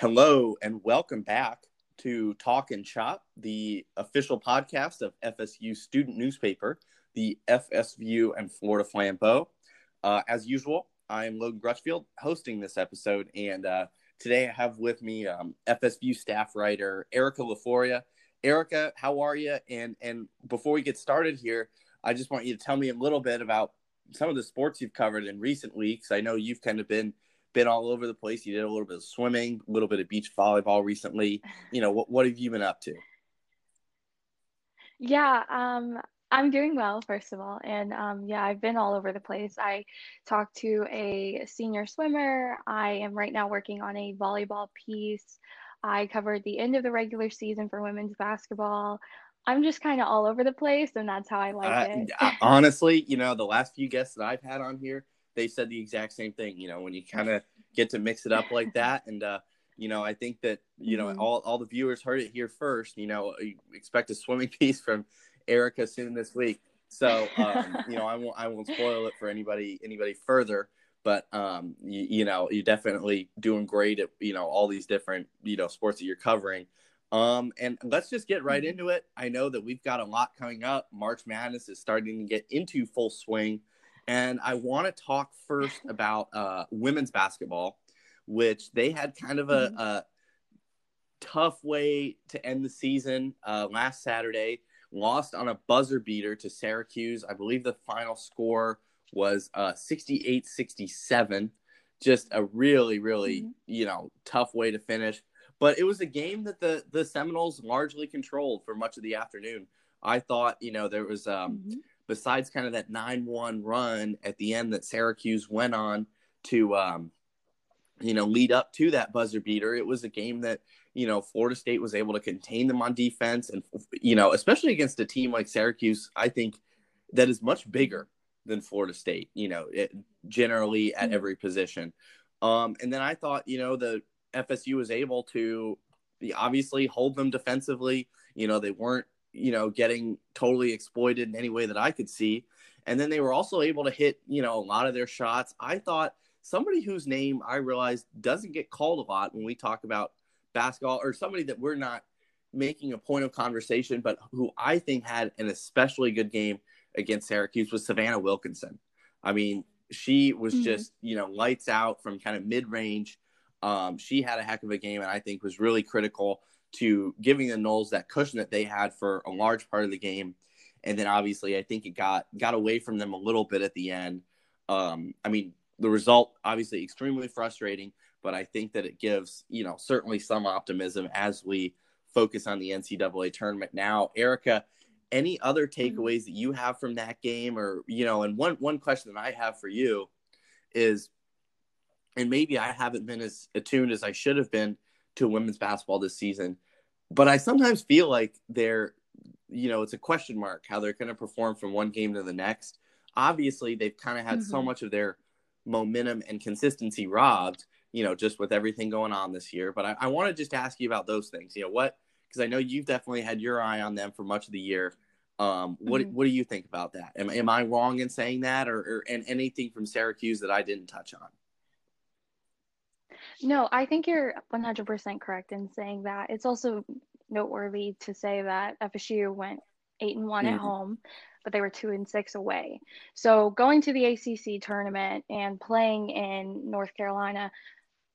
Hello and welcome back to Talk and Chop, the official podcast of FSU student newspaper, the FSView and Florida Flambeau. Uh, as usual, I am Logan Grutchfield hosting this episode, and uh, today I have with me um, FSU staff writer Erica LaForia. Erica, how are you? And and before we get started here, I just want you to tell me a little bit about some of the sports you've covered in recent weeks. I know you've kind of been been all over the place. You did a little bit of swimming, a little bit of beach volleyball recently. You know, what what have you been up to? Yeah, um, I'm doing well, first of all. And um, yeah, I've been all over the place. I talked to a senior swimmer. I am right now working on a volleyball piece. I covered the end of the regular season for women's basketball. I'm just kind of all over the place, and that's how I like uh, it. honestly, you know, the last few guests that I've had on here, they said the exact same thing. You know, when you kind of get to mix it up like that, and uh, you know, I think that you know mm-hmm. all all the viewers heard it here first. You know, you expect a swimming piece from Erica soon this week. So um, you know, I won't I won't spoil it for anybody anybody further. But um, you, you know, you're definitely doing great at you know all these different you know sports that you're covering. Um, and let's just get right mm-hmm. into it. I know that we've got a lot coming up. March Madness is starting to get into full swing. And I want to talk first about uh, women's basketball, which they had kind of a, mm-hmm. a tough way to end the season uh, last Saturday. Lost on a buzzer beater to Syracuse. I believe the final score was uh, 67. Just a really, really, mm-hmm. you know, tough way to finish. But it was a game that the, the Seminoles largely controlled for much of the afternoon. I thought, you know, there was um, mm-hmm besides kind of that 9-1 run at the end that Syracuse went on to um, you know lead up to that buzzer beater it was a game that you know Florida State was able to contain them on defense and you know especially against a team like Syracuse I think that is much bigger than Florida State you know it, generally at mm-hmm. every position um, and then I thought you know the FSU was able to obviously hold them defensively you know they weren't you know, getting totally exploited in any way that I could see. And then they were also able to hit, you know, a lot of their shots. I thought somebody whose name I realized doesn't get called a lot when we talk about basketball or somebody that we're not making a point of conversation, but who I think had an especially good game against Syracuse was Savannah Wilkinson. I mean, she was mm-hmm. just, you know, lights out from kind of mid range. Um, she had a heck of a game and I think was really critical to giving the Noles that cushion that they had for a large part of the game. And then obviously, I think it got got away from them a little bit at the end. Um, I mean, the result obviously extremely frustrating, but I think that it gives you know certainly some optimism as we focus on the NCAA tournament now. Erica, any other mm-hmm. takeaways that you have from that game, or you know, and one one question that I have for you is, and maybe I haven't been as attuned as I should have been to women's basketball this season. But I sometimes feel like they're, you know, it's a question mark how they're going to perform from one game to the next. Obviously, they've kind of had mm-hmm. so much of their momentum and consistency robbed, you know, just with everything going on this year. But I, I want to just ask you about those things. You know, what, because I know you've definitely had your eye on them for much of the year. Um, what mm-hmm. what do you think about that? Am, am I wrong in saying that, or, or and anything from Syracuse that I didn't touch on? No, I think you're 100% correct in saying that. It's also noteworthy to say that FSU went 8 and 1 mm-hmm. at home, but they were 2 and 6 away. So going to the ACC tournament and playing in North Carolina,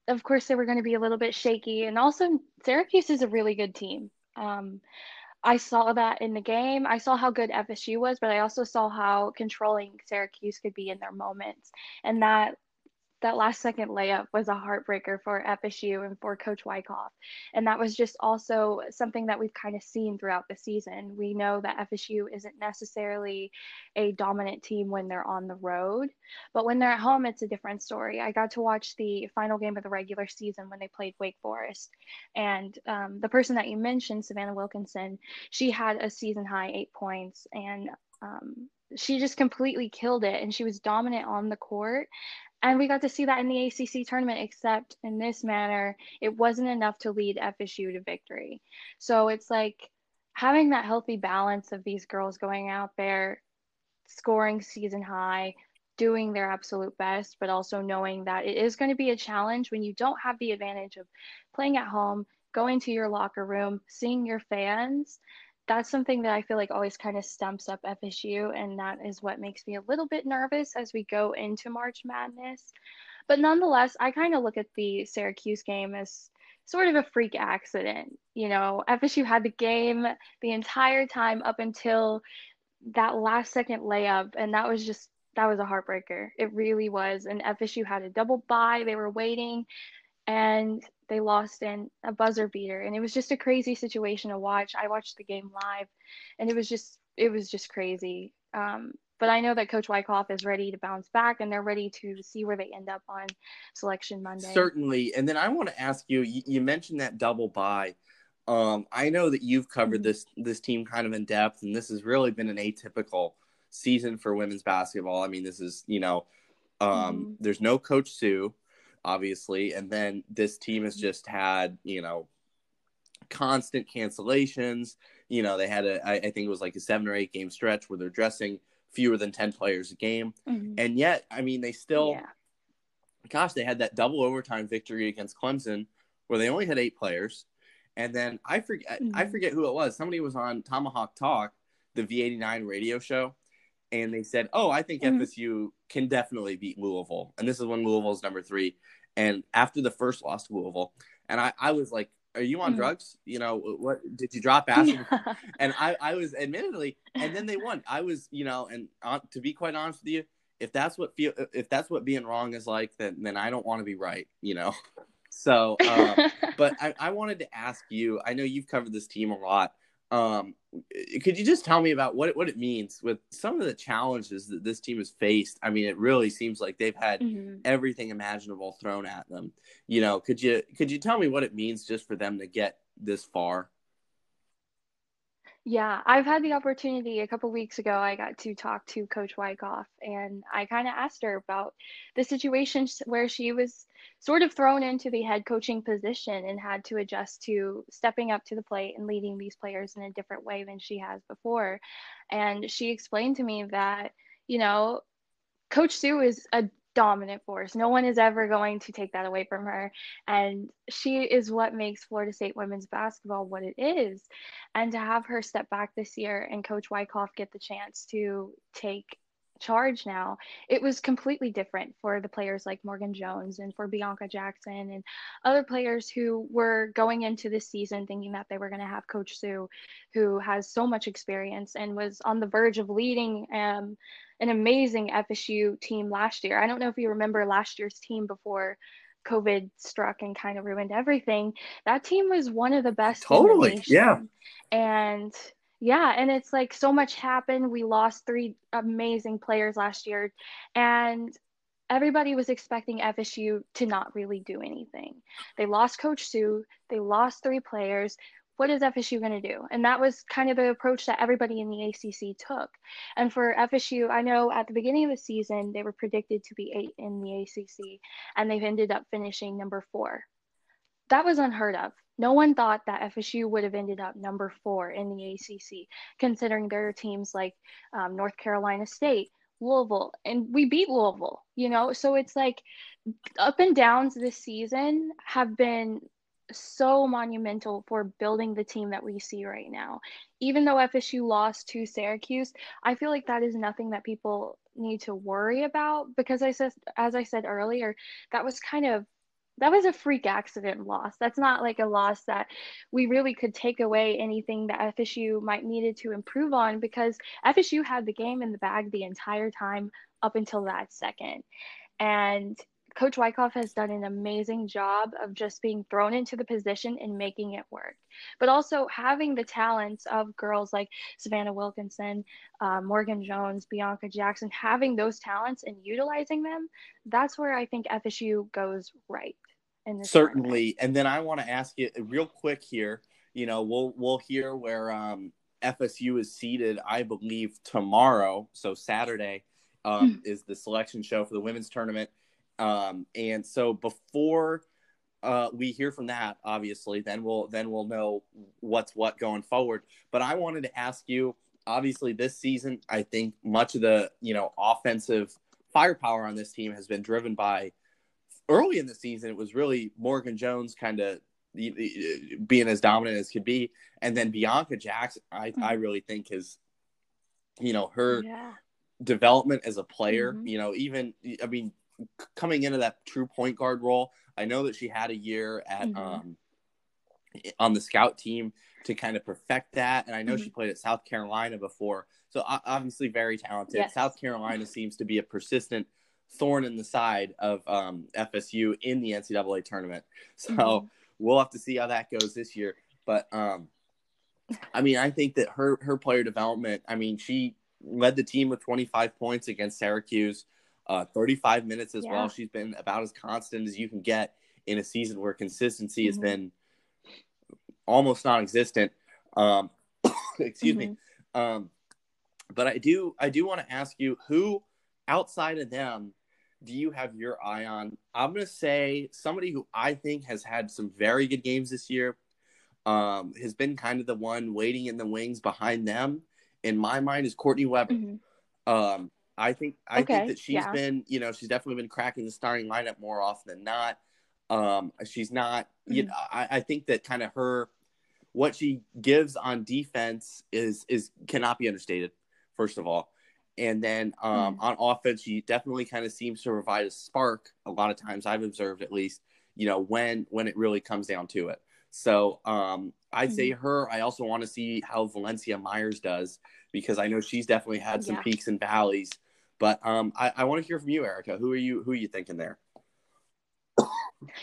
of course they were going to be a little bit shaky and also Syracuse is a really good team. Um, I saw that in the game. I saw how good FSU was, but I also saw how controlling Syracuse could be in their moments. And that that last second layup was a heartbreaker for FSU and for Coach Wyckoff. And that was just also something that we've kind of seen throughout the season. We know that FSU isn't necessarily a dominant team when they're on the road, but when they're at home, it's a different story. I got to watch the final game of the regular season when they played Wake Forest. And um, the person that you mentioned, Savannah Wilkinson, she had a season high eight points and um, she just completely killed it and she was dominant on the court and we got to see that in the ACC tournament, except in this manner, it wasn't enough to lead FSU to victory. So it's like having that healthy balance of these girls going out there, scoring season high, doing their absolute best, but also knowing that it is going to be a challenge when you don't have the advantage of playing at home, going to your locker room, seeing your fans. That's something that I feel like always kind of stumps up FSU, and that is what makes me a little bit nervous as we go into March Madness. But nonetheless, I kind of look at the Syracuse game as sort of a freak accident. You know, FSU had the game the entire time up until that last second layup, and that was just that was a heartbreaker. It really was. And FSU had a double bye. They were waiting and they lost in a buzzer beater. And it was just a crazy situation to watch. I watched the game live and it was just it was just crazy. Um, but I know that Coach Wyckoff is ready to bounce back and they're ready to see where they end up on selection Monday. Certainly. And then I want to ask you, you, you mentioned that double bye. Um, I know that you've covered mm-hmm. this this team kind of in depth, and this has really been an atypical season for women's basketball. I mean, this is, you know, um, mm-hmm. there's no Coach Sue, obviously, and then this team has just had, you know, constant cancellations. You know, they had a, I, I think it was like a seven or eight game stretch where they're dressing fewer than 10 players a game. Mm-hmm. And yet, I mean, they still, yeah. gosh, they had that double overtime victory against Clemson where they only had eight players. And then I forget, mm-hmm. I forget who it was. Somebody was on Tomahawk Talk, the V89 radio show, and they said, "Oh, I think mm-hmm. FSU can definitely beat Louisville." And this is when Louisville's number three. And after the first loss to Louisville, and I, I was like, "Are you on mm-hmm. drugs? You know, what did you drop acid?" and I, I was admittedly, and then they won. I was, you know, and uh, to be quite honest with you, if that's what feel, if that's what being wrong is like, then then I don't want to be right, you know. So, um, but I, I wanted to ask you. I know you've covered this team a lot. Um, could you just tell me about what what it means with some of the challenges that this team has faced? I mean, it really seems like they've had mm-hmm. everything imaginable thrown at them. You know, could you could you tell me what it means just for them to get this far? Yeah, I've had the opportunity a couple weeks ago. I got to talk to Coach Wyckoff, and I kind of asked her about the situation where she was sort of thrown into the head coaching position and had to adjust to stepping up to the plate and leading these players in a different way than she has before. And she explained to me that, you know, Coach Sue is a dominant force. No one is ever going to take that away from her. And she is what makes Florida State women's basketball what it is. And to have her step back this year and Coach Wyckoff get the chance to take charge now, it was completely different for the players like Morgan Jones and for Bianca Jackson and other players who were going into this season thinking that they were going to have Coach Sue, who has so much experience and was on the verge of leading um, an amazing FSU team last year. I don't know if you remember last year's team before COVID struck and kind of ruined everything. That team was one of the best. Totally. The yeah. And yeah, and it's like so much happened. We lost three amazing players last year, and everybody was expecting FSU to not really do anything. They lost Coach Sue, they lost three players. What is FSU going to do? And that was kind of the approach that everybody in the ACC took. And for FSU, I know at the beginning of the season, they were predicted to be eight in the ACC, and they've ended up finishing number four. That was unheard of no one thought that FSU would have ended up number four in the ACC, considering there are teams like um, North Carolina State, Louisville, and we beat Louisville, you know? So it's like up and downs this season have been so monumental for building the team that we see right now. Even though FSU lost to Syracuse, I feel like that is nothing that people need to worry about because I said as I said earlier, that was kind of that was a freak accident loss. That's not like a loss that we really could take away anything that FSU might needed to improve on because FSU had the game in the bag the entire time up until that second. And Coach Wyckoff has done an amazing job of just being thrown into the position and making it work. But also having the talents of girls like Savannah Wilkinson, uh, Morgan Jones, Bianca Jackson, having those talents and utilizing them, that's where I think FSU goes right. Certainly. And then I want to ask you real quick here. You know, we'll we'll hear where um, FSU is seated, I believe, tomorrow. So Saturday um, hmm. is the selection show for the women's tournament. Um, and so before uh, we hear from that, obviously, then we'll then we'll know what's what going forward. But I wanted to ask you, obviously, this season, I think much of the you know offensive firepower on this team has been driven by early in the season. It was really Morgan Jones kind of being as dominant as could be, and then Bianca Jackson. I mm-hmm. I really think is, you know, her yeah. development as a player. Mm-hmm. You know, even I mean, coming into that true point guard role. I know that she had a year at mm-hmm. um on the scout team to kind of perfect that. And I know mm-hmm. she played at South Carolina before. So obviously very talented. Yes. South Carolina seems to be a persistent thorn in the side of um, FSU in the NCAA tournament. So mm-hmm. we'll have to see how that goes this year. But um, I mean, I think that her her player development. I mean, she led the team with 25 points against Syracuse, uh, 35 minutes as yeah. well. She's been about as constant as you can get in a season where consistency mm-hmm. has been almost non-existent. Um, excuse mm-hmm. me. Um, but I do I do want to ask you who outside of them do you have your eye on? I'm gonna say somebody who I think has had some very good games this year. Um, has been kind of the one waiting in the wings behind them. In my mind, is Kourtney Weber. Mm-hmm. Um, I think I okay, think that she's yeah. been, you know, she's definitely been cracking the starting lineup more often than not. Um, she's not, mm-hmm. you know, I, I think that kind of her what she gives on defense is is cannot be understated. First of all, and then um, mm. on offense, she definitely kind of seems to provide a spark. A lot of times, I've observed at least, you know, when when it really comes down to it. So um, I'd mm. say mm-hmm. her. I also want to see how Valencia Myers does because I know she's definitely had some yeah. peaks and valleys. But um, I, I want to hear from you, Erica. Who are you? Who are you thinking there?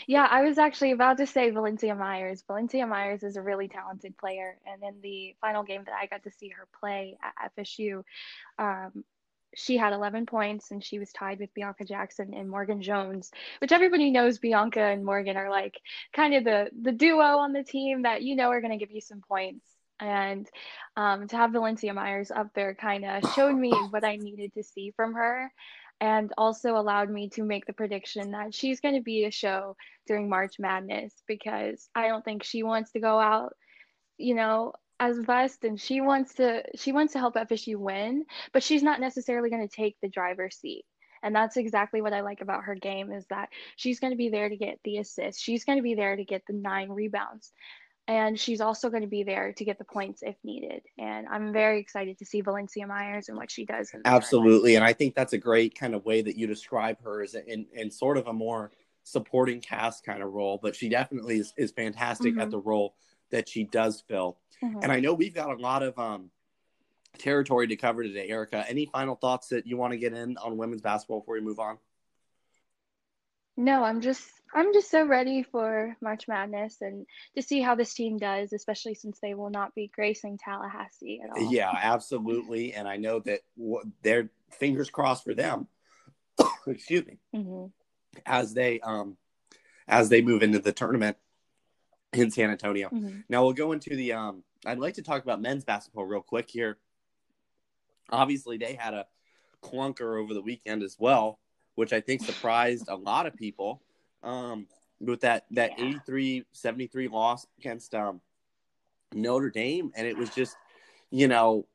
Yeah, I was actually about to say Valencia Myers. Valencia Myers is a really talented player. And in the final game that I got to see her play at FSU, um, she had 11 points and she was tied with Bianca Jackson and Morgan Jones, which everybody knows Bianca and Morgan are like kind of the, the duo on the team that you know are going to give you some points. And um, to have Valencia Myers up there kind of showed me what I needed to see from her and also allowed me to make the prediction that she's going to be a show during March Madness because I don't think she wants to go out, you know, as best and she wants to she wants to help FSU win, but she's not necessarily going to take the driver's seat. And that's exactly what I like about her game is that she's going to be there to get the assist. She's going to be there to get the nine rebounds and she's also going to be there to get the points if needed. And I'm very excited to see Valencia Myers and what she does. Absolutely, and I think that's a great kind of way that you describe her as in in sort of a more supporting cast kind of role. But she definitely is, is fantastic mm-hmm. at the role that she does fill. Mm-hmm. And I know we've got a lot of um, territory to cover today, Erica. Any final thoughts that you want to get in on women's basketball before we move on? No, I'm just I'm just so ready for March Madness and to see how this team does, especially since they will not be gracing Tallahassee at all. Yeah, absolutely. And I know that their fingers crossed for them. excuse me. Mm-hmm. As they um as they move into the tournament in San Antonio. Mm-hmm. Now we'll go into the um I'd like to talk about men's basketball real quick here. Obviously they had a clunker over the weekend as well, which I think surprised a lot of people um, with that that yeah. 83-73 loss against um, Notre Dame, and it was just, you know,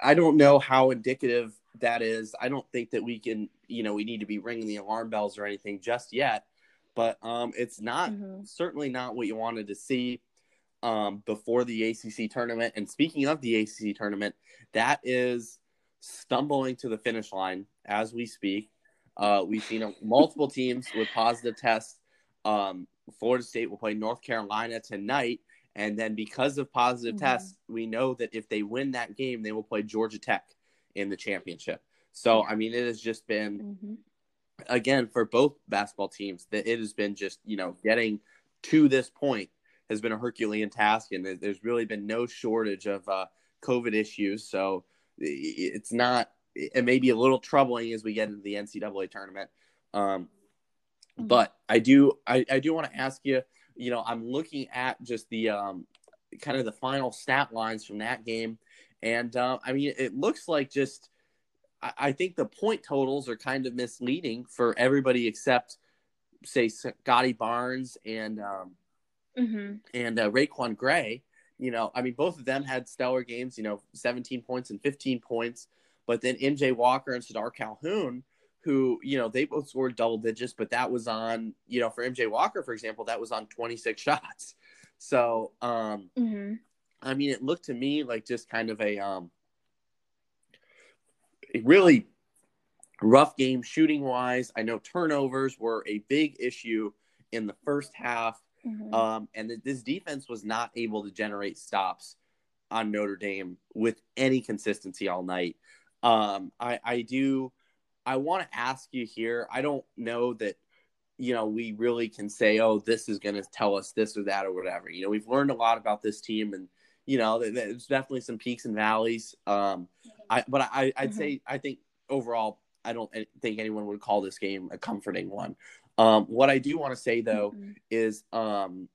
I don't know how indicative that is. I don't think that we can, you know, we need to be ringing the alarm bells or anything just yet. But um, it's not mm-hmm. certainly not what you wanted to see um, before the ACC tournament. And speaking of the ACC tournament, that is stumbling to the finish line as we speak. Uh, we've seen multiple teams with positive tests. Um, Florida State will play North Carolina tonight. And then because of positive mm-hmm. tests, we know that if they win that game, they will play Georgia Tech in the championship. So, I mean, it has just been, mm-hmm. again, for both basketball teams, that it has been just, you know, getting to this point has been a Herculean task. And there's really been no shortage of uh, COVID issues. So it's not it may be a little troubling as we get into the NCAA tournament. Um, but I do, I, I do want to ask you, you know, I'm looking at just the um, kind of the final stat lines from that game. And uh, I mean, it looks like just, I, I think the point totals are kind of misleading for everybody except, say, Scottie Barnes and, um, mm-hmm. and uh, RaiQuan Gray. You know, I mean, both of them had stellar games, you know, 17 points and 15 points. But then MJ Walker and Sardaar Calhoun, who, you know, they both scored double digits, but that was on, you know, for MJ Walker, for example, that was on 26 shots. So, um, mm-hmm. I mean, it looked to me like just kind of a, um, a really rough game shooting wise. I know turnovers were a big issue in the first half. Mm-hmm. Um, and that this defense was not able to generate stops on Notre Dame with any consistency all night. Um, I, I do I want to ask you here. I don't know that you know we really can say, oh, this is going to tell us this or that or whatever. You know, we've learned a lot about this team, and you know, there's definitely some peaks and valleys. Um, I but I I'd mm-hmm. say I think overall I don't think anyone would call this game a comforting one. Um, what I do want to say though mm-hmm. is, um,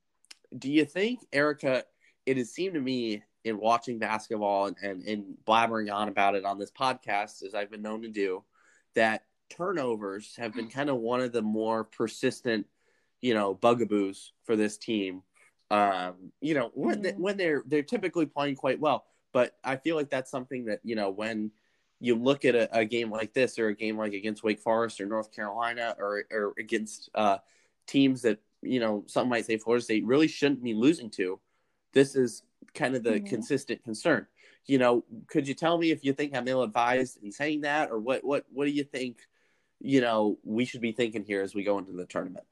do you think Erica? It has seemed to me in watching basketball and, and, and blabbering on about it on this podcast, as I've been known to do, that turnovers have been kind of one of the more persistent, you know, bugaboos for this team. Um, you know, when they, when they're they're typically playing quite well, but I feel like that's something that you know when you look at a, a game like this or a game like against Wake Forest or North Carolina or or against uh, teams that you know some might say Florida State really shouldn't be losing to. This is kind of the mm. consistent concern you know, could you tell me if you think I'm ill advised in saying that, or what what what do you think, you know, we should be thinking here as we go into the tournament?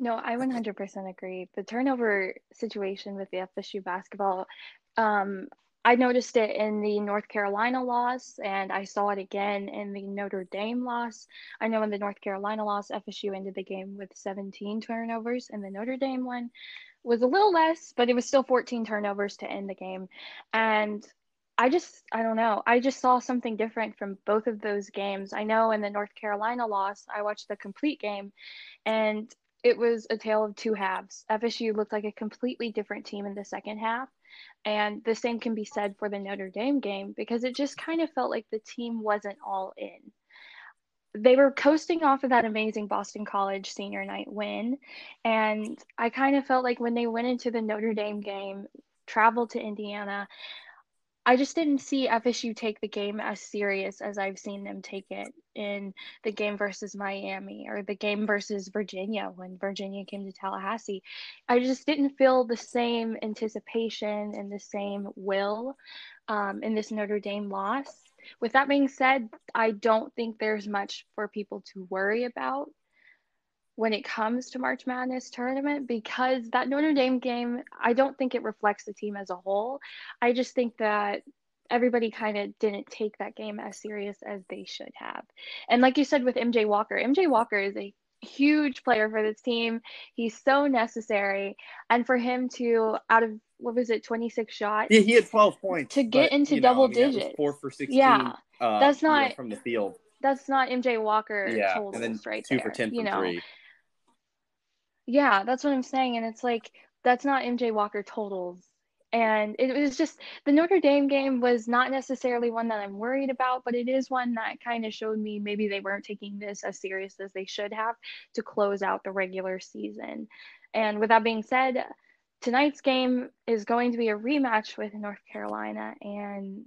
No, I 100% agree. The turnover situation with the FSU basketball, um, I noticed it in the North Carolina loss, and I saw it again in the Notre Dame loss. I know in the North Carolina loss, FSU ended the game with 17 turnovers, and the Notre Dame one, was a little less, but it was still 14 turnovers to end the game. And I just, I don't know. I just saw something different from both of those games. I know in the North Carolina loss, I watched the complete game and it was a tale of two halves. FSU looked like a completely different team in the second half. And the same can be said for the Notre Dame game because it just kind of felt like the team wasn't all in they were coasting off of that amazing Boston College senior night win. And I kind of felt like when they went into the Notre Dame game, traveled to Indiana, I just didn't see FSU take the game as serious as I've seen them take it in the game versus Miami or the game versus Virginia when Virginia came to Tallahassee. I just didn't feel the same anticipation and the same will um, in this Notre Dame loss with that being said, I don't think there's much for people to worry about when it comes to March Madness tournament because that Notre Dame game, I don't think it reflects the team as a whole. I just think that everybody kind of didn't take that game as serious as they should have. And like you said with MJ Walker, MJ Walker is a huge player for this team. He's so necessary. And for him to, out of what was it, 26 shots? Yeah, he had 12 points. To get but, into know, double I mean, digits. Four for 16. Yeah. Uh, that's not you from the field. That's not MJ Walker yeah, totals and then right two there. for 10 you know? Three. Yeah, that's what I'm saying. And it's like, that's not MJ Walker totals and it was just the Notre Dame game was not necessarily one that I'm worried about, but it is one that kind of showed me maybe they weren't taking this as serious as they should have to close out the regular season. And with that being said, tonight's game is going to be a rematch with North Carolina, and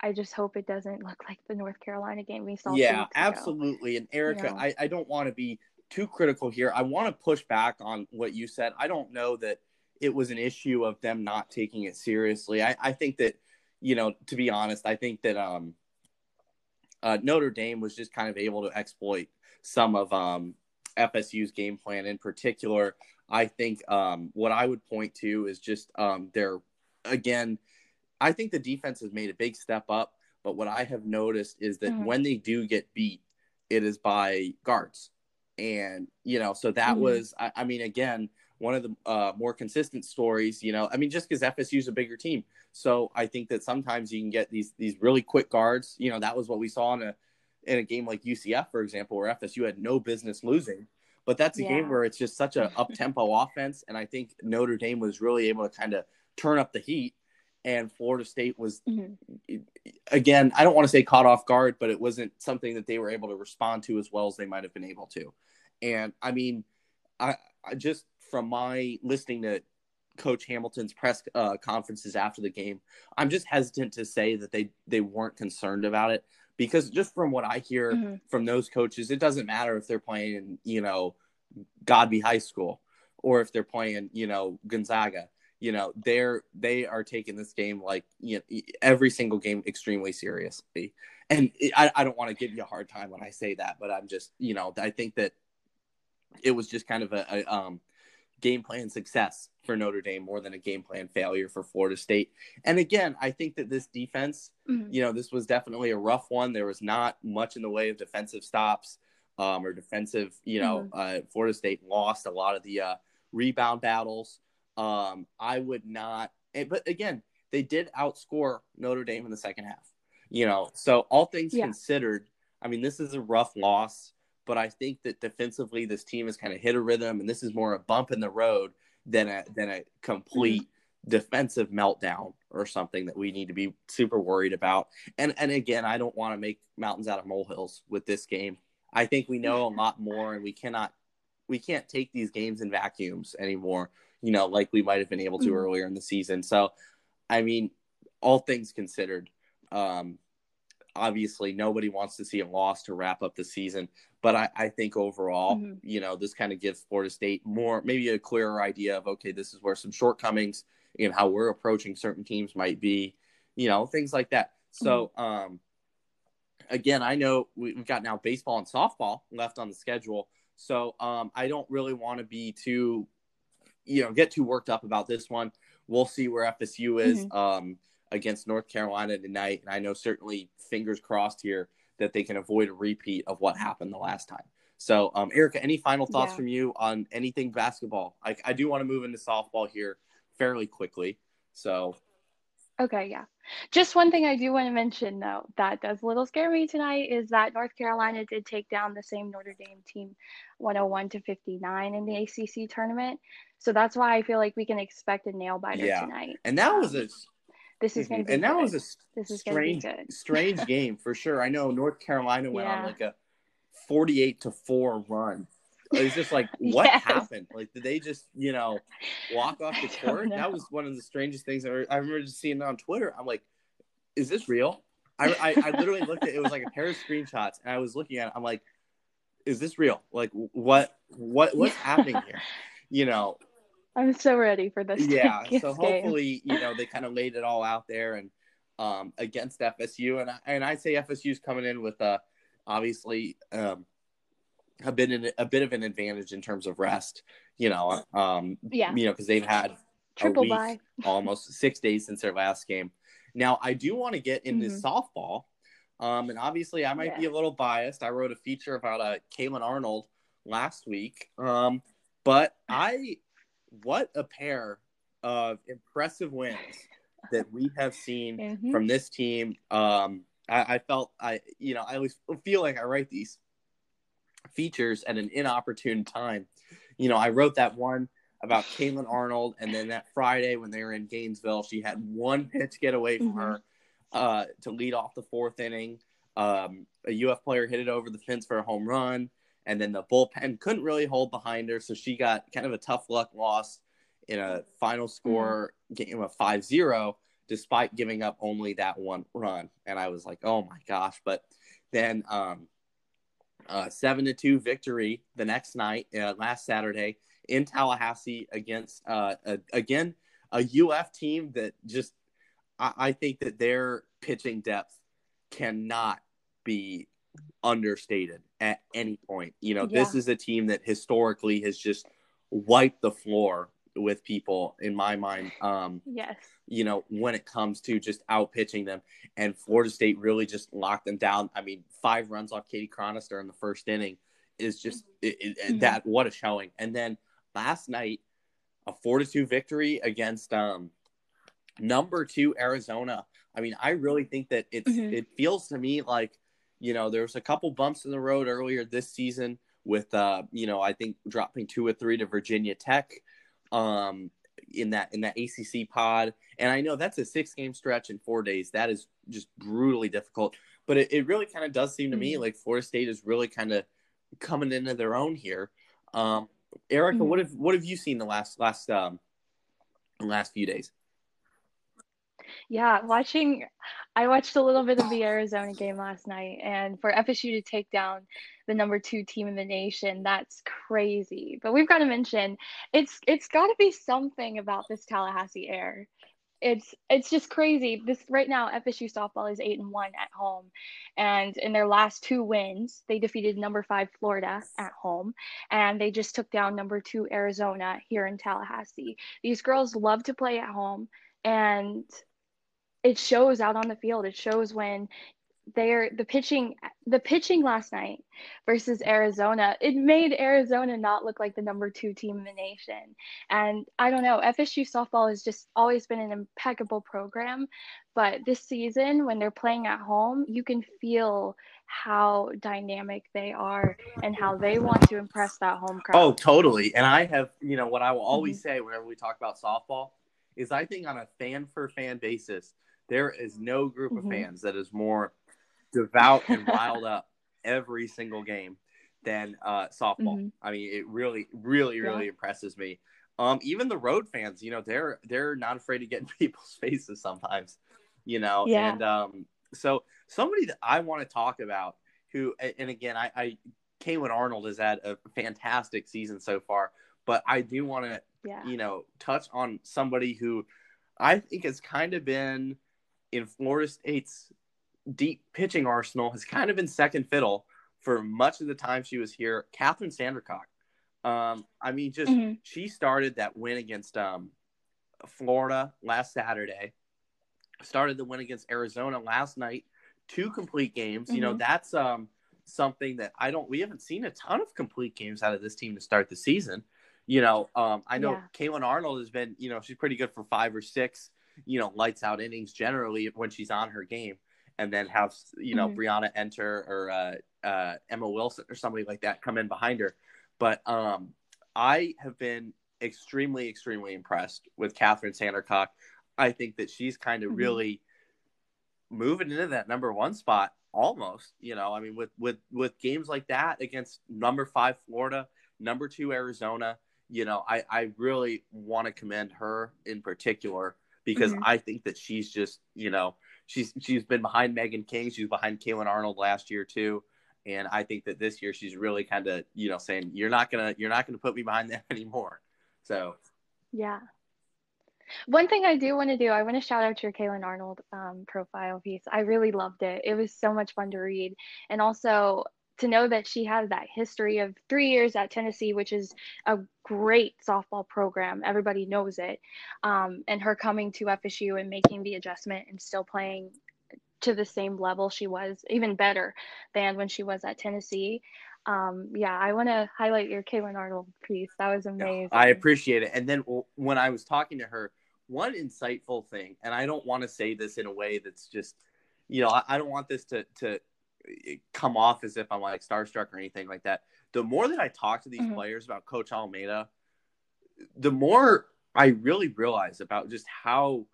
I just hope it doesn't look like the North Carolina game we saw. Yeah, absolutely. And Erica, you know? I, I don't want to be too critical here. I want to push back on what you said. I don't know that it was an issue of them not taking it seriously. I, I think that, you know, to be honest, I think that um, uh, Notre Dame was just kind of able to exploit some of um, FSU's game plan. In particular, I think um, what I would point to is just um, their, again, I think the defense has made a big step up. But what I have noticed is that mm-hmm. when they do get beat, it is by guards. And, you know, so that mm-hmm. was, I, I mean, again, one of the uh, more consistent stories. You know, I mean, just because FSU is a bigger team, so I think that sometimes you can get these these really quick guards. You know, that was what we saw in a in a game like UCF, for example, where FSU had no business losing. But that's a yeah. game where it's just such a up tempo offense, and I think Notre Dame was really able to kind of turn up the heat. And Florida State was, mm-hmm. again, I don't want to say caught off guard, but it wasn't something that they were able to respond to as well as they might have been able to. And I mean, I, I just from my listening to Coach Hamilton's press uh, conferences after the game, I'm just hesitant to say that they they weren't concerned about it. Because just from what I hear Mm-hmm. from those coaches, it doesn't matter if they're playing, you know, Godby High School or if they're playing, you know, Gonzaga. You know, they're they are taking this game like you know every single game extremely seriously. And I, I don't want to give you a hard time when I say that, but I'm just you know I think that it was just kind of a, a um, game plan success for Notre Dame more than a game plan failure for Florida State. And again, I think that this defense Mhm. you know, this was definitely a rough one. There was not much in the way of defensive stops um, or defensive, you know, uh, Florida State lost a lot of the uh, rebound battles. Um, I would not, eh, but again, they did outscore Notre Dame in the second half, you know, so all things Yeah. considered, I mean, this is a rough loss, but I think that defensively, this team has kind of hit a rhythm, and this is more a bump in the road than a than a complete defensive meltdown or something that we need to be super worried about. And and again, I don't want to make mountains out of molehills with this game. I think we know a lot more, and we cannot we can't take these games in vacuums anymore. You know, like we might have been able to Mhm. earlier in the season. So, I mean, all things considered, um, obviously nobody wants to see a loss to wrap up the season. But I, I think overall, Mhm. you know, this kind of gives Florida State more, maybe a clearer idea of okay, this is where some shortcomings in how we're approaching certain teams might be, you know, things like that. So, um, again, I know we- we've got now baseball and softball left on the schedule. So, um, I don't really want to be too, you know, get too worked up about this one. We'll see where FSU is um, against North Carolina tonight. And I know certainly fingers crossed here that they can avoid a repeat of what happened the last time. So, um, Erica, any final thoughts Yeah. from you on anything basketball? I, I do want to move into softball here fairly quickly. So, Okay, yeah. Just one thing I do want to mention, though, that does a little scare me tonight is that North Carolina did take down the same Notre Dame team 101 to 59 in the ACC tournament. So that's why I feel like we can expect a nail biter Yeah. tonight. and that was Um, a This is going to be and that was a This is strange, strange game for sure. I know North Carolina went on like a forty-eight to four run. It was just like, what Yes. happened? Like, did they just, you know, walk off the court? That was one of the strangest things I, re- I remember just seeing on Twitter. I'm like, is this real? I, I, I literally looked at it was like a pair of screenshots, and I was looking at it. I'm like, is this real? Like, what, what, what's happening here? You know, I'm so ready for this. yeah so hopefully you know they kind of laid it all out there and um against fsu and I, and i say fsu's coming in with uh obviously um a bit in, a bit of an advantage in terms of rest you know um Yeah. you know because they've had a Triple week, bye. almost six days since their last game now i do want to get into Mhm. softball um and obviously i might be a little biased i wrote a feature about uh Caylan Arnold last week um but i what a pair of impressive wins that we have seen Mhm. from this team. Um, I, I felt I, you know, I always feel like I write these features at an inopportune time. You know, I wrote that one about Caylan Arnold, and then that Friday when they were in Gainesville, she had one pitch get away from Mhm. her uh, to lead off the fourth inning. Um, a UF player hit it over the fence for a home run, and then the bullpen couldn't really hold behind her, so she got kind of a tough luck loss in a final score game of 5-0 despite giving up only that one run. And i was like oh my gosh. But then um uh, seven to two victory the next night uh, last Saturday in Tallahassee against uh, a, again a UF team that just I, I think that their pitching depth cannot be understated at any point. You know, this is a team that historically has just wiped the floor with people in my mind. Um, Yes. you know, when it comes to just out pitching them. And Florida State really just locked them down. I mean, five runs off Katie Cronister in the first inning is just it, it, Mhm. that what a showing. And then last night, a four to two victory against um number two Arizona. I mean, I really think that it's Mhm. it feels to me like you know there was a couple bumps in the road earlier this season with uh you know I think dropping two or three to Virginia Tech um in that in that ACC pod. And I know that's a six game stretch in four days. That is just brutally difficult. But it, it really kind of does seem to me Mhm. like Florida State is really kind of coming into their own here. Um Erica Mhm. what have what have you seen the last last um last few days Yeah, watching, I watched a little bit of the Arizona game last night, and for FSU to take down the number two team in the nation, that's crazy. But we've got to mention it's it's got to be something about this Tallahassee air it's it's just crazy. This right now, FSU softball is eight and one at home, and in their last two wins, they defeated number five Florida at home, and they just took down number two Arizona here in Tallahassee. These girls love to play at home, and it shows out on the field. It shows when they're the pitching the pitching last night versus Arizona it made Arizona not look like the number 2 team in the nation and I don't know FSU softball has just always been an impeccable program but this season when they're playing at home you can feel how dynamic they are and how they want to impress that home crowd oh totally and I have you know what I will always mm-hmm. say whenever we talk about softball is I think on a fan for fan basis there is no group mm-hmm. of fans that is more devout and riled up every single game than uh, softball. Mm-hmm. I mean, it really, really, really yeah. impresses me. Um, even the road fans, you know, they're they're not afraid to get in people's faces sometimes, you know. Yeah. And um, so somebody that I want to talk about, who, and again, I, I Caylan Arnold has had a fantastic season so far, but I do want to, yeah. you know, touch on somebody who I think has kind of been in Florida State's deep pitching arsenal has kind of been second fiddle for much of the time she was here. Kathryn Sandercock. Um, I mean, just mm-hmm. she started that win against um, Florida last Saturday. Started the win against Arizona last night. Two complete games. Mm-hmm. You know, mm-hmm. that's um, something that I don't. We haven't seen a ton of complete games out of this team to start the season. You know, um, I know yeah. Caylan Arnold has been. You know, she's pretty good for five or six. You know, lights out innings generally when she's on her game and then have you know mm-hmm. Brianna enter or uh, uh, Emma Wilson or somebody like that come in behind her. But um, I have been extremely, extremely impressed with Kathryn Sandercock. I think that she's kind of mm-hmm. really moving into that number one spot almost. You know, I mean, with with with games like that against number five Florida, number two Arizona. You know, I I really want to commend her in particular because mm-hmm. I think that she's just you know she's she's been behind Meghan King. she's behind Caylan Arnold last year too. And I think that this year she's really kind of, you know, saying you're not gonna you're not gonna put me behind them anymore. So yeah. One thing I do want to do, I want to shout out to your Caylan Arnold um, profile piece. I really loved it. It was so much fun to read. And also, to know that she has that history of three years at Tennessee, which is a great softball program. Everybody knows it. Um, and her coming to FSU and making the adjustment and still playing to the same level she was, even better than when she was at Tennessee. Um, yeah, I want to highlight your Caylan Arnold piece. That was amazing. I appreciate it. And then when I was talking to her, one insightful thing, and I don't want to say this in a way that's just, you know, I, I don't want this to to come off as if I'm like starstruck or anything like that. The more that I talk to these mm-hmm. players about Coach Alameda, the more I really realize about just how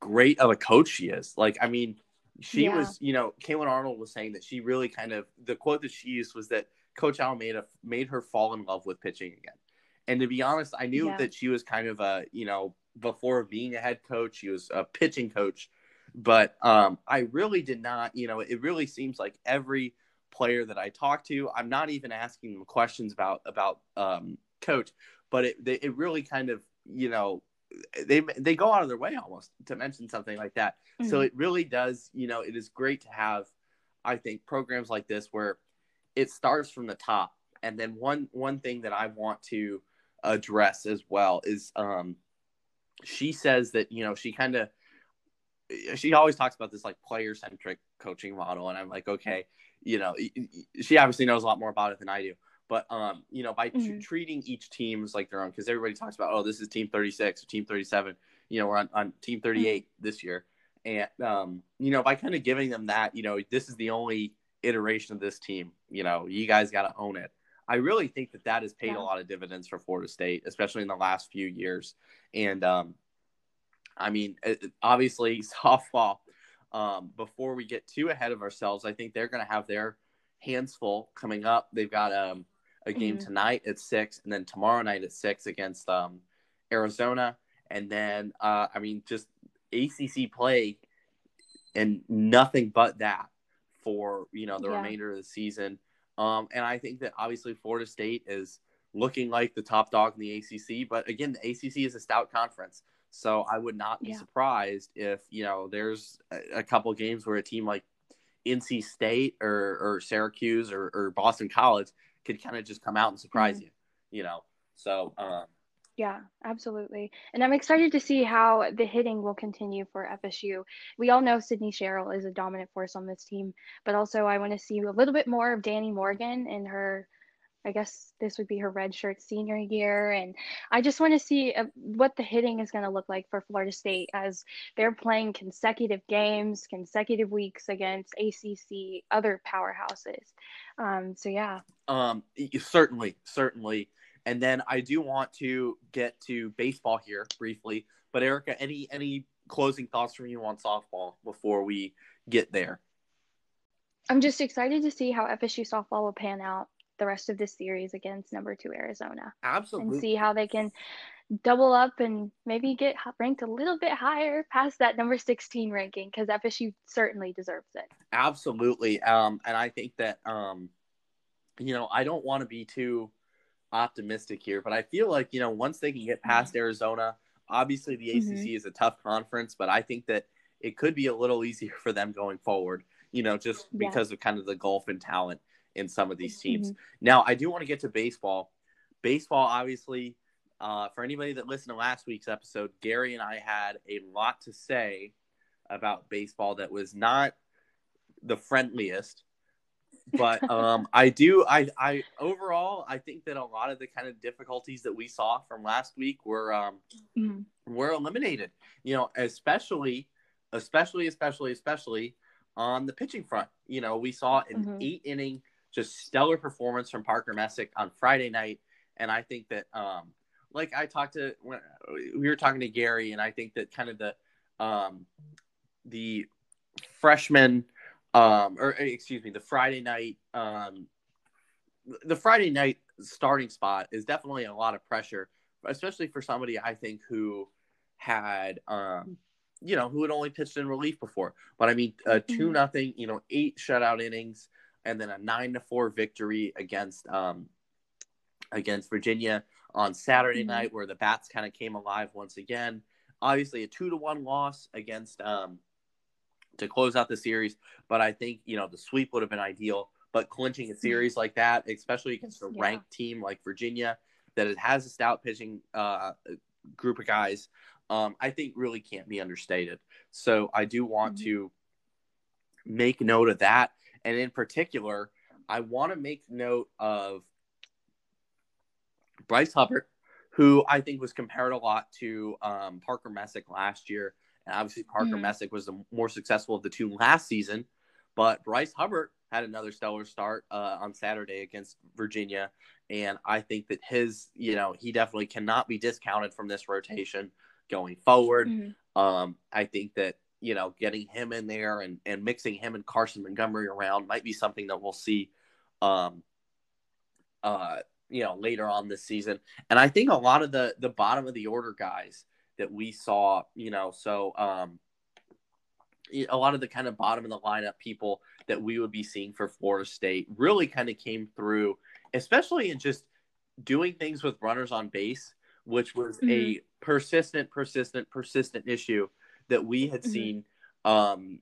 great of a coach she is. Like, I mean, she yeah. was, you know, Caylan Arnold was saying that she really kind of the quote that she used was that Coach Alameda made her fall in love with pitching again. And to be honest, I knew yeah. that she was kind of a, you know, before being a head coach, she was a pitching coach but um, I really did not, you know, it really seems like every player that I talk to, I'm not even asking them questions about about um, coach, but it they, it really kind of, you know, they they go out of their way almost to mention something like that. Mm-hmm. So it really does, you know, it is great to have, I think, programs like this where it starts from the top. And then one one thing that I want to address as well is um, she says that you know she kind of she always talks about this like player centric coaching model, and I'm like, okay, you know, she obviously knows a lot more about it than I do. But um, you know, by mm-hmm. t- treating each team as like their own, because everybody talks about, oh, this is team 36 or team 37. You know, we're on, on team 38 mm-hmm. this year, and um, you know, by kind of giving them that, you know, this is the only iteration of this team. You know, you guys got to own it. I really think that that has paid yeah. a lot of dividends for Florida State, especially in the last few years. And um, I mean, obviously, softball. Um, before we get too ahead of ourselves, I think they're going to have their hands full coming up. They've got um, a game mm-hmm. tonight at six, and then tomorrow night at six against um, Arizona. And then, uh, I mean, just ACC play and nothing but that for you know the Yeah. remainder of the season. Um, and I think that obviously Florida State is looking like the top dog in the ACC, but again, the ACC is a stout conference, so I would not be Yeah. surprised if you know there's a, a couple games where a team like NC State or, or Syracuse or, or Boston College could kind of just come out and surprise Mm-hmm. you, you know. So um, Yeah, absolutely. And I'm excited to see how the hitting will continue for FSU. We all know Sydney Sherrill is a dominant force on this team, but also I want to see a little bit more of Danny Morgan in her, I guess this would be her redshirt senior year. And I just want to see uh, what the hitting is going to look like for Florida State as they're playing consecutive games, consecutive weeks against ACC, other powerhouses. Um, so, yeah. Um, certainly, certainly. And then I do want to get to baseball here briefly. But Erica, any any closing thoughts from you on softball before we get there? I'm just excited to see how FSU softball will pan out the rest of this series against number two Arizona Absolutely. and see how they can double up and maybe get ranked a little bit higher past that number 16 ranking because FSU certainly deserves it. Absolutely. Um, and I think that um, you know, I don't want to be too optimistic here, but I feel like, you know, once they can get past Arizona, obviously the ACC Mhm. is a tough conference, but I think that it could be a little easier for them going forward, you know, just Yeah. because of kind of the gulf in talent in some of these teams. Mhm. Now, I do want to get to baseball. Baseball, obviously, uh, for anybody that listened to last week's episode, Gary and I had a lot to say about baseball that was not the friendliest. But um, I do, I, I overall, I think that a lot of the kind of difficulties that we saw from last week were um, Mhm. were eliminated. You know, especially, especially, especially, especially on the pitching front. You know, we saw an Mhm. eight inning, just stellar performance from Parker Messick on Friday night, and I think that, um, like I talked to when we were talking to Gary, and I think that kind of the, um, the freshman, um, or excuse me, the Friday night, um, the Friday night starting spot is definitely a lot of pressure, especially for somebody I think who had, um, you know, who had only pitched in relief before. But I mean, a two nothing, you know, eight shutout innings, and then a nine to four victory against um, against Virginia on Saturday Mhm. night, where the bats kind of came alive once again. Obviously, a two to one loss against um, to close out the series, but I think you know the sweep would have been ideal. But clinching a series like that, especially against a Yeah. ranked team like Virginia, that it has a stout pitching uh, group of guys, um, I think really can't be understated. So I do want Mhm. to make note of that, and in particular, I want to make note of Bryce Hubbard, who I think was compared a lot to um, Parker Messick last year. And obviously, Parker Mhm. Messick was the more successful of the two last season. But Bryce Hubbard had another stellar start uh, on Saturday against Virginia. And I think that his, you know, he definitely cannot be discounted from this rotation going forward. Mhm. Um, I think that, you know, getting him in there and, and mixing him and Carson Montgomery around might be something that we'll see, um, uh, you know, later on this season. And I think a lot of the, the bottom of the order guys that we saw, you know, so, um, a lot of the kind of bottom of the lineup people that we would be seeing for Florida State really kind of came through, especially in just doing things with runners on base, which was a persistent, persistent, persistent issue that we had Mhm. seen um,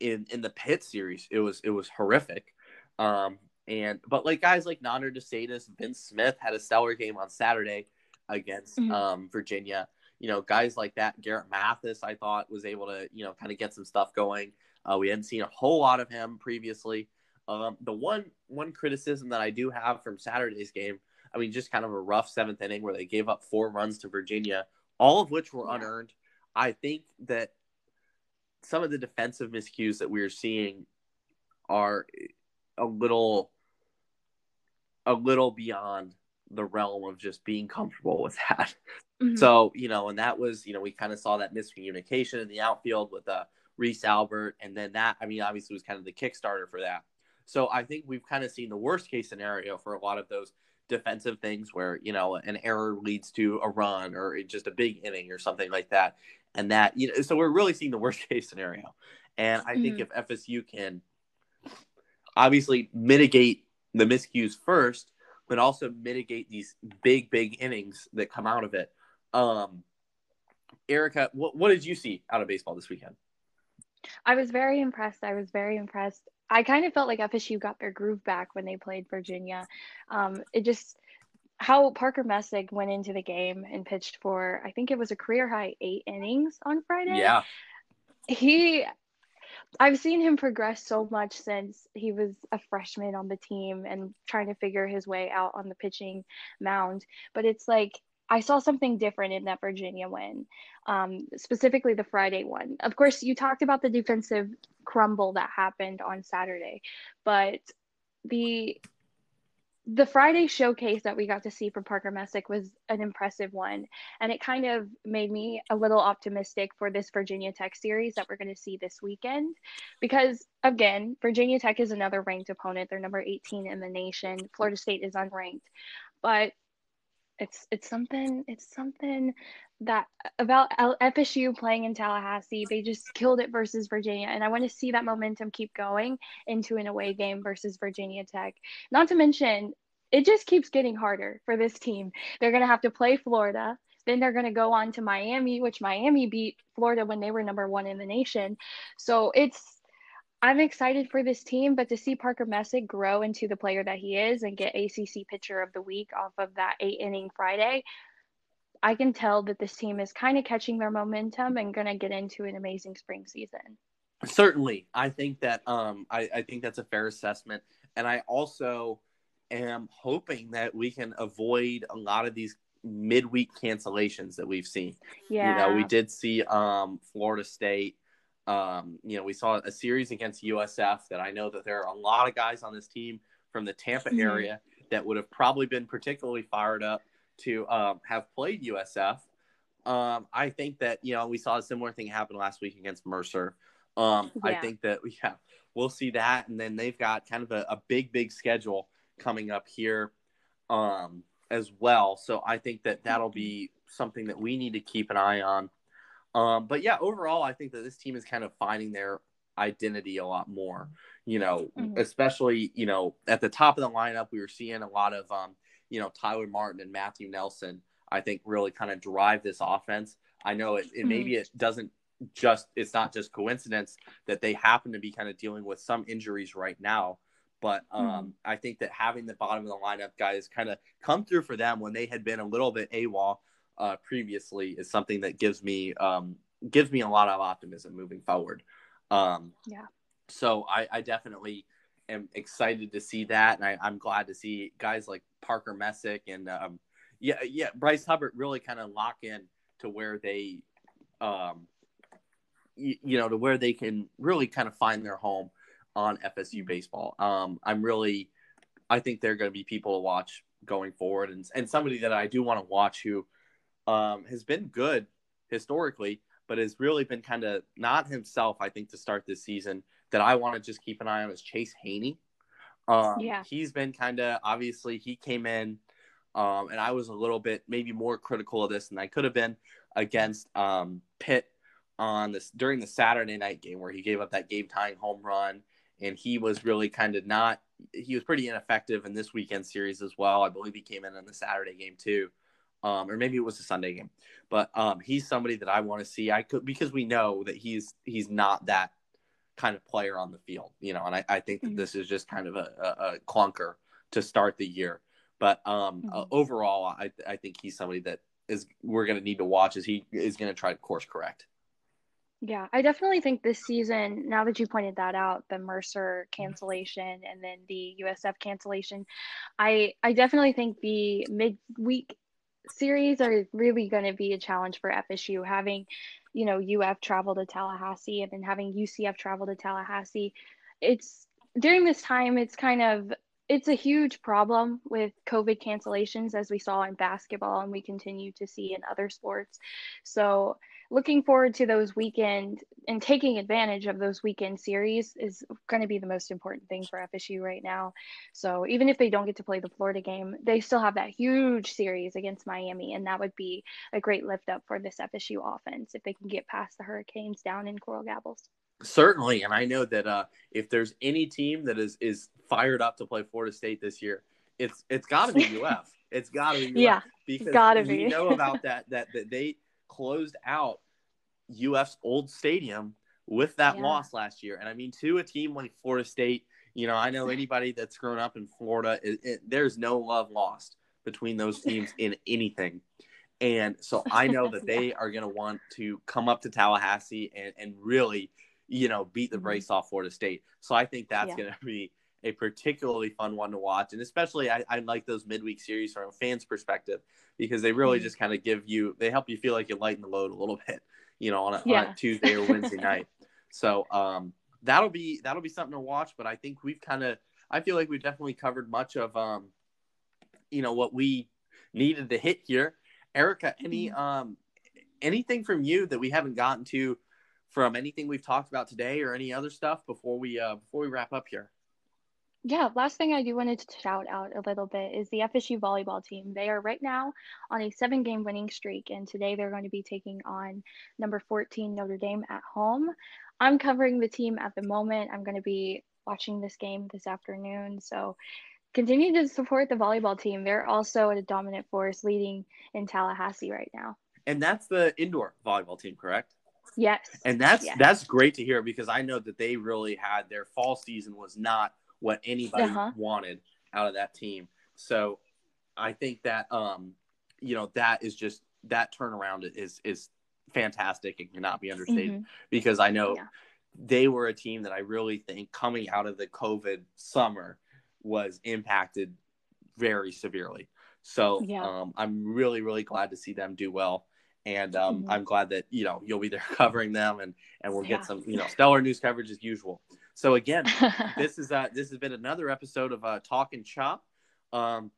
in in the Pitt series. It was it was horrific. Um, and but like guys like Nander De Sedas, Vince Smith had a stellar game on Saturday against Mhm. um, Virginia. You know, guys like that, Garrett Mathis, I thought was able to you know kind of get some stuff going. Uh, we hadn't seen a whole lot of him previously. Um, the one one criticism that I do have from Saturday's game, I mean, just kind of a rough seventh inning where they gave up four runs to Virginia, all of which were Yeah. unearned. I think that some of the defensive miscues that we're seeing are a little a little beyond the realm of just being comfortable with that. Mhm. So, you know, and that was, you know, we kind of saw that miscommunication in the outfield with uh, Reese Albert. And then that, I mean, obviously was kind of the Kickstarter for that. So I think we've kind of seen the worst case scenario for a lot of those defensive things where you know an error leads to a run or just a big inning or something like that, and that you know, so we're really seeing the worst case scenario. And I mm-hmm. think if FSU can obviously mitigate the miscues first, but also mitigate these big, big innings that come out of it. Um, Erica, what, what did you see out of baseball this weekend? I was very impressed. I was very impressed. I kind of felt like FSU got their groove back when they played Virginia. Um, it just how Parker Messick went into the game and pitched for I think it was a career high eight innings on Friday. Yeah. He I've seen him progress so much since he was a freshman on the team and trying to figure his way out on the pitching mound. But it's like I saw something different in that Virginia win, um, specifically the Friday one. Of course, you talked about the defensive crumble that happened on Saturday, but the the Friday showcase that we got to see from Parker Messick was an impressive one. And it kind of made me a little optimistic for this Virginia Tech series that we're going to see this weekend. Because, again, Virginia Tech is another ranked opponent. They're number 18 in the nation. Florida State is unranked. But it's it's something it's something that about FSU playing in Tallahassee, they just killed it versus Virginia. And I want to see that momentum keep going into an away game versus Virginia Tech. Not to mention, it just keeps getting harder for this team. They're going to have to play Florida. Then they're going to go on to Miami, which Miami beat Florida when they were number one in the nation. So it's, I'm excited for this team, but to see Parker Messick grow into the player that he is and get ACC Pitcher of the Week off of that eight inning Friday, I can tell that this team is kind of catching their momentum and going to get into an amazing spring season. Certainly, I think that um, I, I think that's a fair assessment, and I also am hoping that we can avoid a lot of these midweek cancellations that we've seen. Yeah, you know, we did see um, Florida State. Um, you know, we saw a series against USF that I know that there are a lot of guys on this team from the Tampa mm-hmm. area that would have probably been particularly fired up to um, have played USF. Um, I think that you know we saw a similar thing happen last week against Mercer. Um, yeah. I think that yeah, we'll see that, and then they've got kind of a, a big, big schedule coming up here um, as well. So I think that that'll be something that we need to keep an eye on. Um, but yeah, overall, I think that this team is kind of finding their identity a lot more. You know, mm-hmm. especially you know at the top of the lineup, we were seeing a lot of um, you know, Tyler Martin and Matheu Nelson, I think really kind of drive this offense. I know it, it mm-hmm. maybe it doesn't just it's not just coincidence that they happen to be kind of dealing with some injuries right now. But um, mm-hmm. I think that having the bottom of the lineup guys kind of come through for them when they had been a little bit AWOL uh, previously is something that gives me um, gives me a lot of optimism moving forward. Um, yeah. So I, I definitely am excited to see that, and I, I'm glad to see guys like Parker Messick and um, yeah, yeah, Bryce Hubbard really kind of lock in to where they, um, you, you know, to where they can really kind of find their home on FSU baseball. Um, I'm really, I think they're going to be people to watch going forward, and and somebody that I do want to watch who um, has been good historically, but has really been kind of not himself. I think to start this season that I want to just keep an eye on is Chase Haney. Um, yeah, he's been kind of obviously he came in, um, and I was a little bit maybe more critical of this than I could have been against um, Pitt on this during the Saturday night game where he gave up that game tying home run, and he was really kind of not. He was pretty ineffective in this weekend series as well. I believe he came in in the Saturday game too, um, or maybe it was a Sunday game. But um, he's somebody that I want to see. I could because we know that he's he's not that kind of player on the field, you know. And I, I think that mm-hmm. this is just kind of a, a, a clunker to start the year. But um, mm-hmm. uh, overall, I, I think he's somebody that is we're going to need to watch as he is going to try to course correct. Yeah, I definitely think this season, now that you pointed that out, the Mercer cancellation and then the USF cancellation, I I definitely think the midweek series are really going to be a challenge for FSU having you know, UF travel to Tallahassee and then having UCF travel to Tallahassee. It's during this time, it's kind of it's a huge problem with COVID cancellations, as we saw in basketball and we continue to see in other sports. So, looking forward to those weekend and taking advantage of those weekend series is going to be the most important thing for FSU right now. So, even if they don't get to play the Florida game, they still have that huge series against Miami, and that would be a great lift up for this FSU offense if they can get past the Hurricanes down in Coral Gables. Certainly, and I know that uh, if there's any team that is is fired up to play Florida State this year, it's it's got to be UF. It's got to be UF yeah, because gotta we be. know about that that that they closed out UF's old stadium with that Yeah. loss last year, and I mean to a team like Florida State. You know, I know anybody that's grown up in Florida, it, it, there's no love lost between those teams in anything. And so I know that they are going to want to come up to Tallahassee and, and really, you know, beat the Mhm. brace off Florida State. So I think that's Yeah. going to be a particularly fun one to watch. And especially, I, I like those midweek series from a fan's perspective because they really Mhm. just kind of give you, they help you feel like you lighten the load a little bit, you know, on a, on a Tuesday or Wednesday night. So um, that'll be that'll be something to watch. But I think we've kind of, I feel like we've definitely covered much of, um, you know, what we needed to hit here. Erica, any Mhm. um anything from you that we haven't gotten to from anything we've talked about today or any other stuff before we uh before we wrap up here? Yeah, last thing I do wanted to shout out a little bit is the FSU volleyball team. They are right now on a seven game winning streak, and today they're going to be taking on number 14 Notre Dame at home. I'm covering the team at the moment. I'm going to be watching this game this afternoon. So continue to support the volleyball team. They're also a dominant force leading in Tallahassee right now. And that's the indoor volleyball team, correct? Yes. And that's Yes. that's great to hear because I know that they really had their fall season was not what anybody Uh-huh. wanted out of that team. So I think that um you know that is just that turnaround is is fantastic and cannot be understated Mhm. because I know Yeah. they were a team that I really think coming out of the COVID summer was impacted very severely. So Yeah. um, I'm really, really glad to see them do well. And um, Mhm. I'm glad that, you know, you'll be there covering them and, and we'll Yeah. get some, you know, stellar news coverage as usual. So again, this is uh this has been another episode of uh Talk and Chop. Um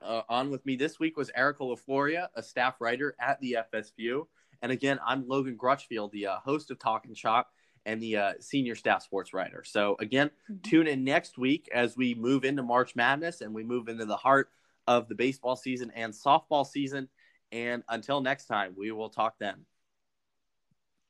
uh, on with me this week was Erica LaFloria, a staff writer at the FSView. And again, I'm Logan Grutchfield, the uh, host of Talk and Chop and the uh, senior staff sports writer. So again, Mhm. tune in next week as we move into March Madness and we move into the heart of the baseball season and softball season. And until next time, we will talk then.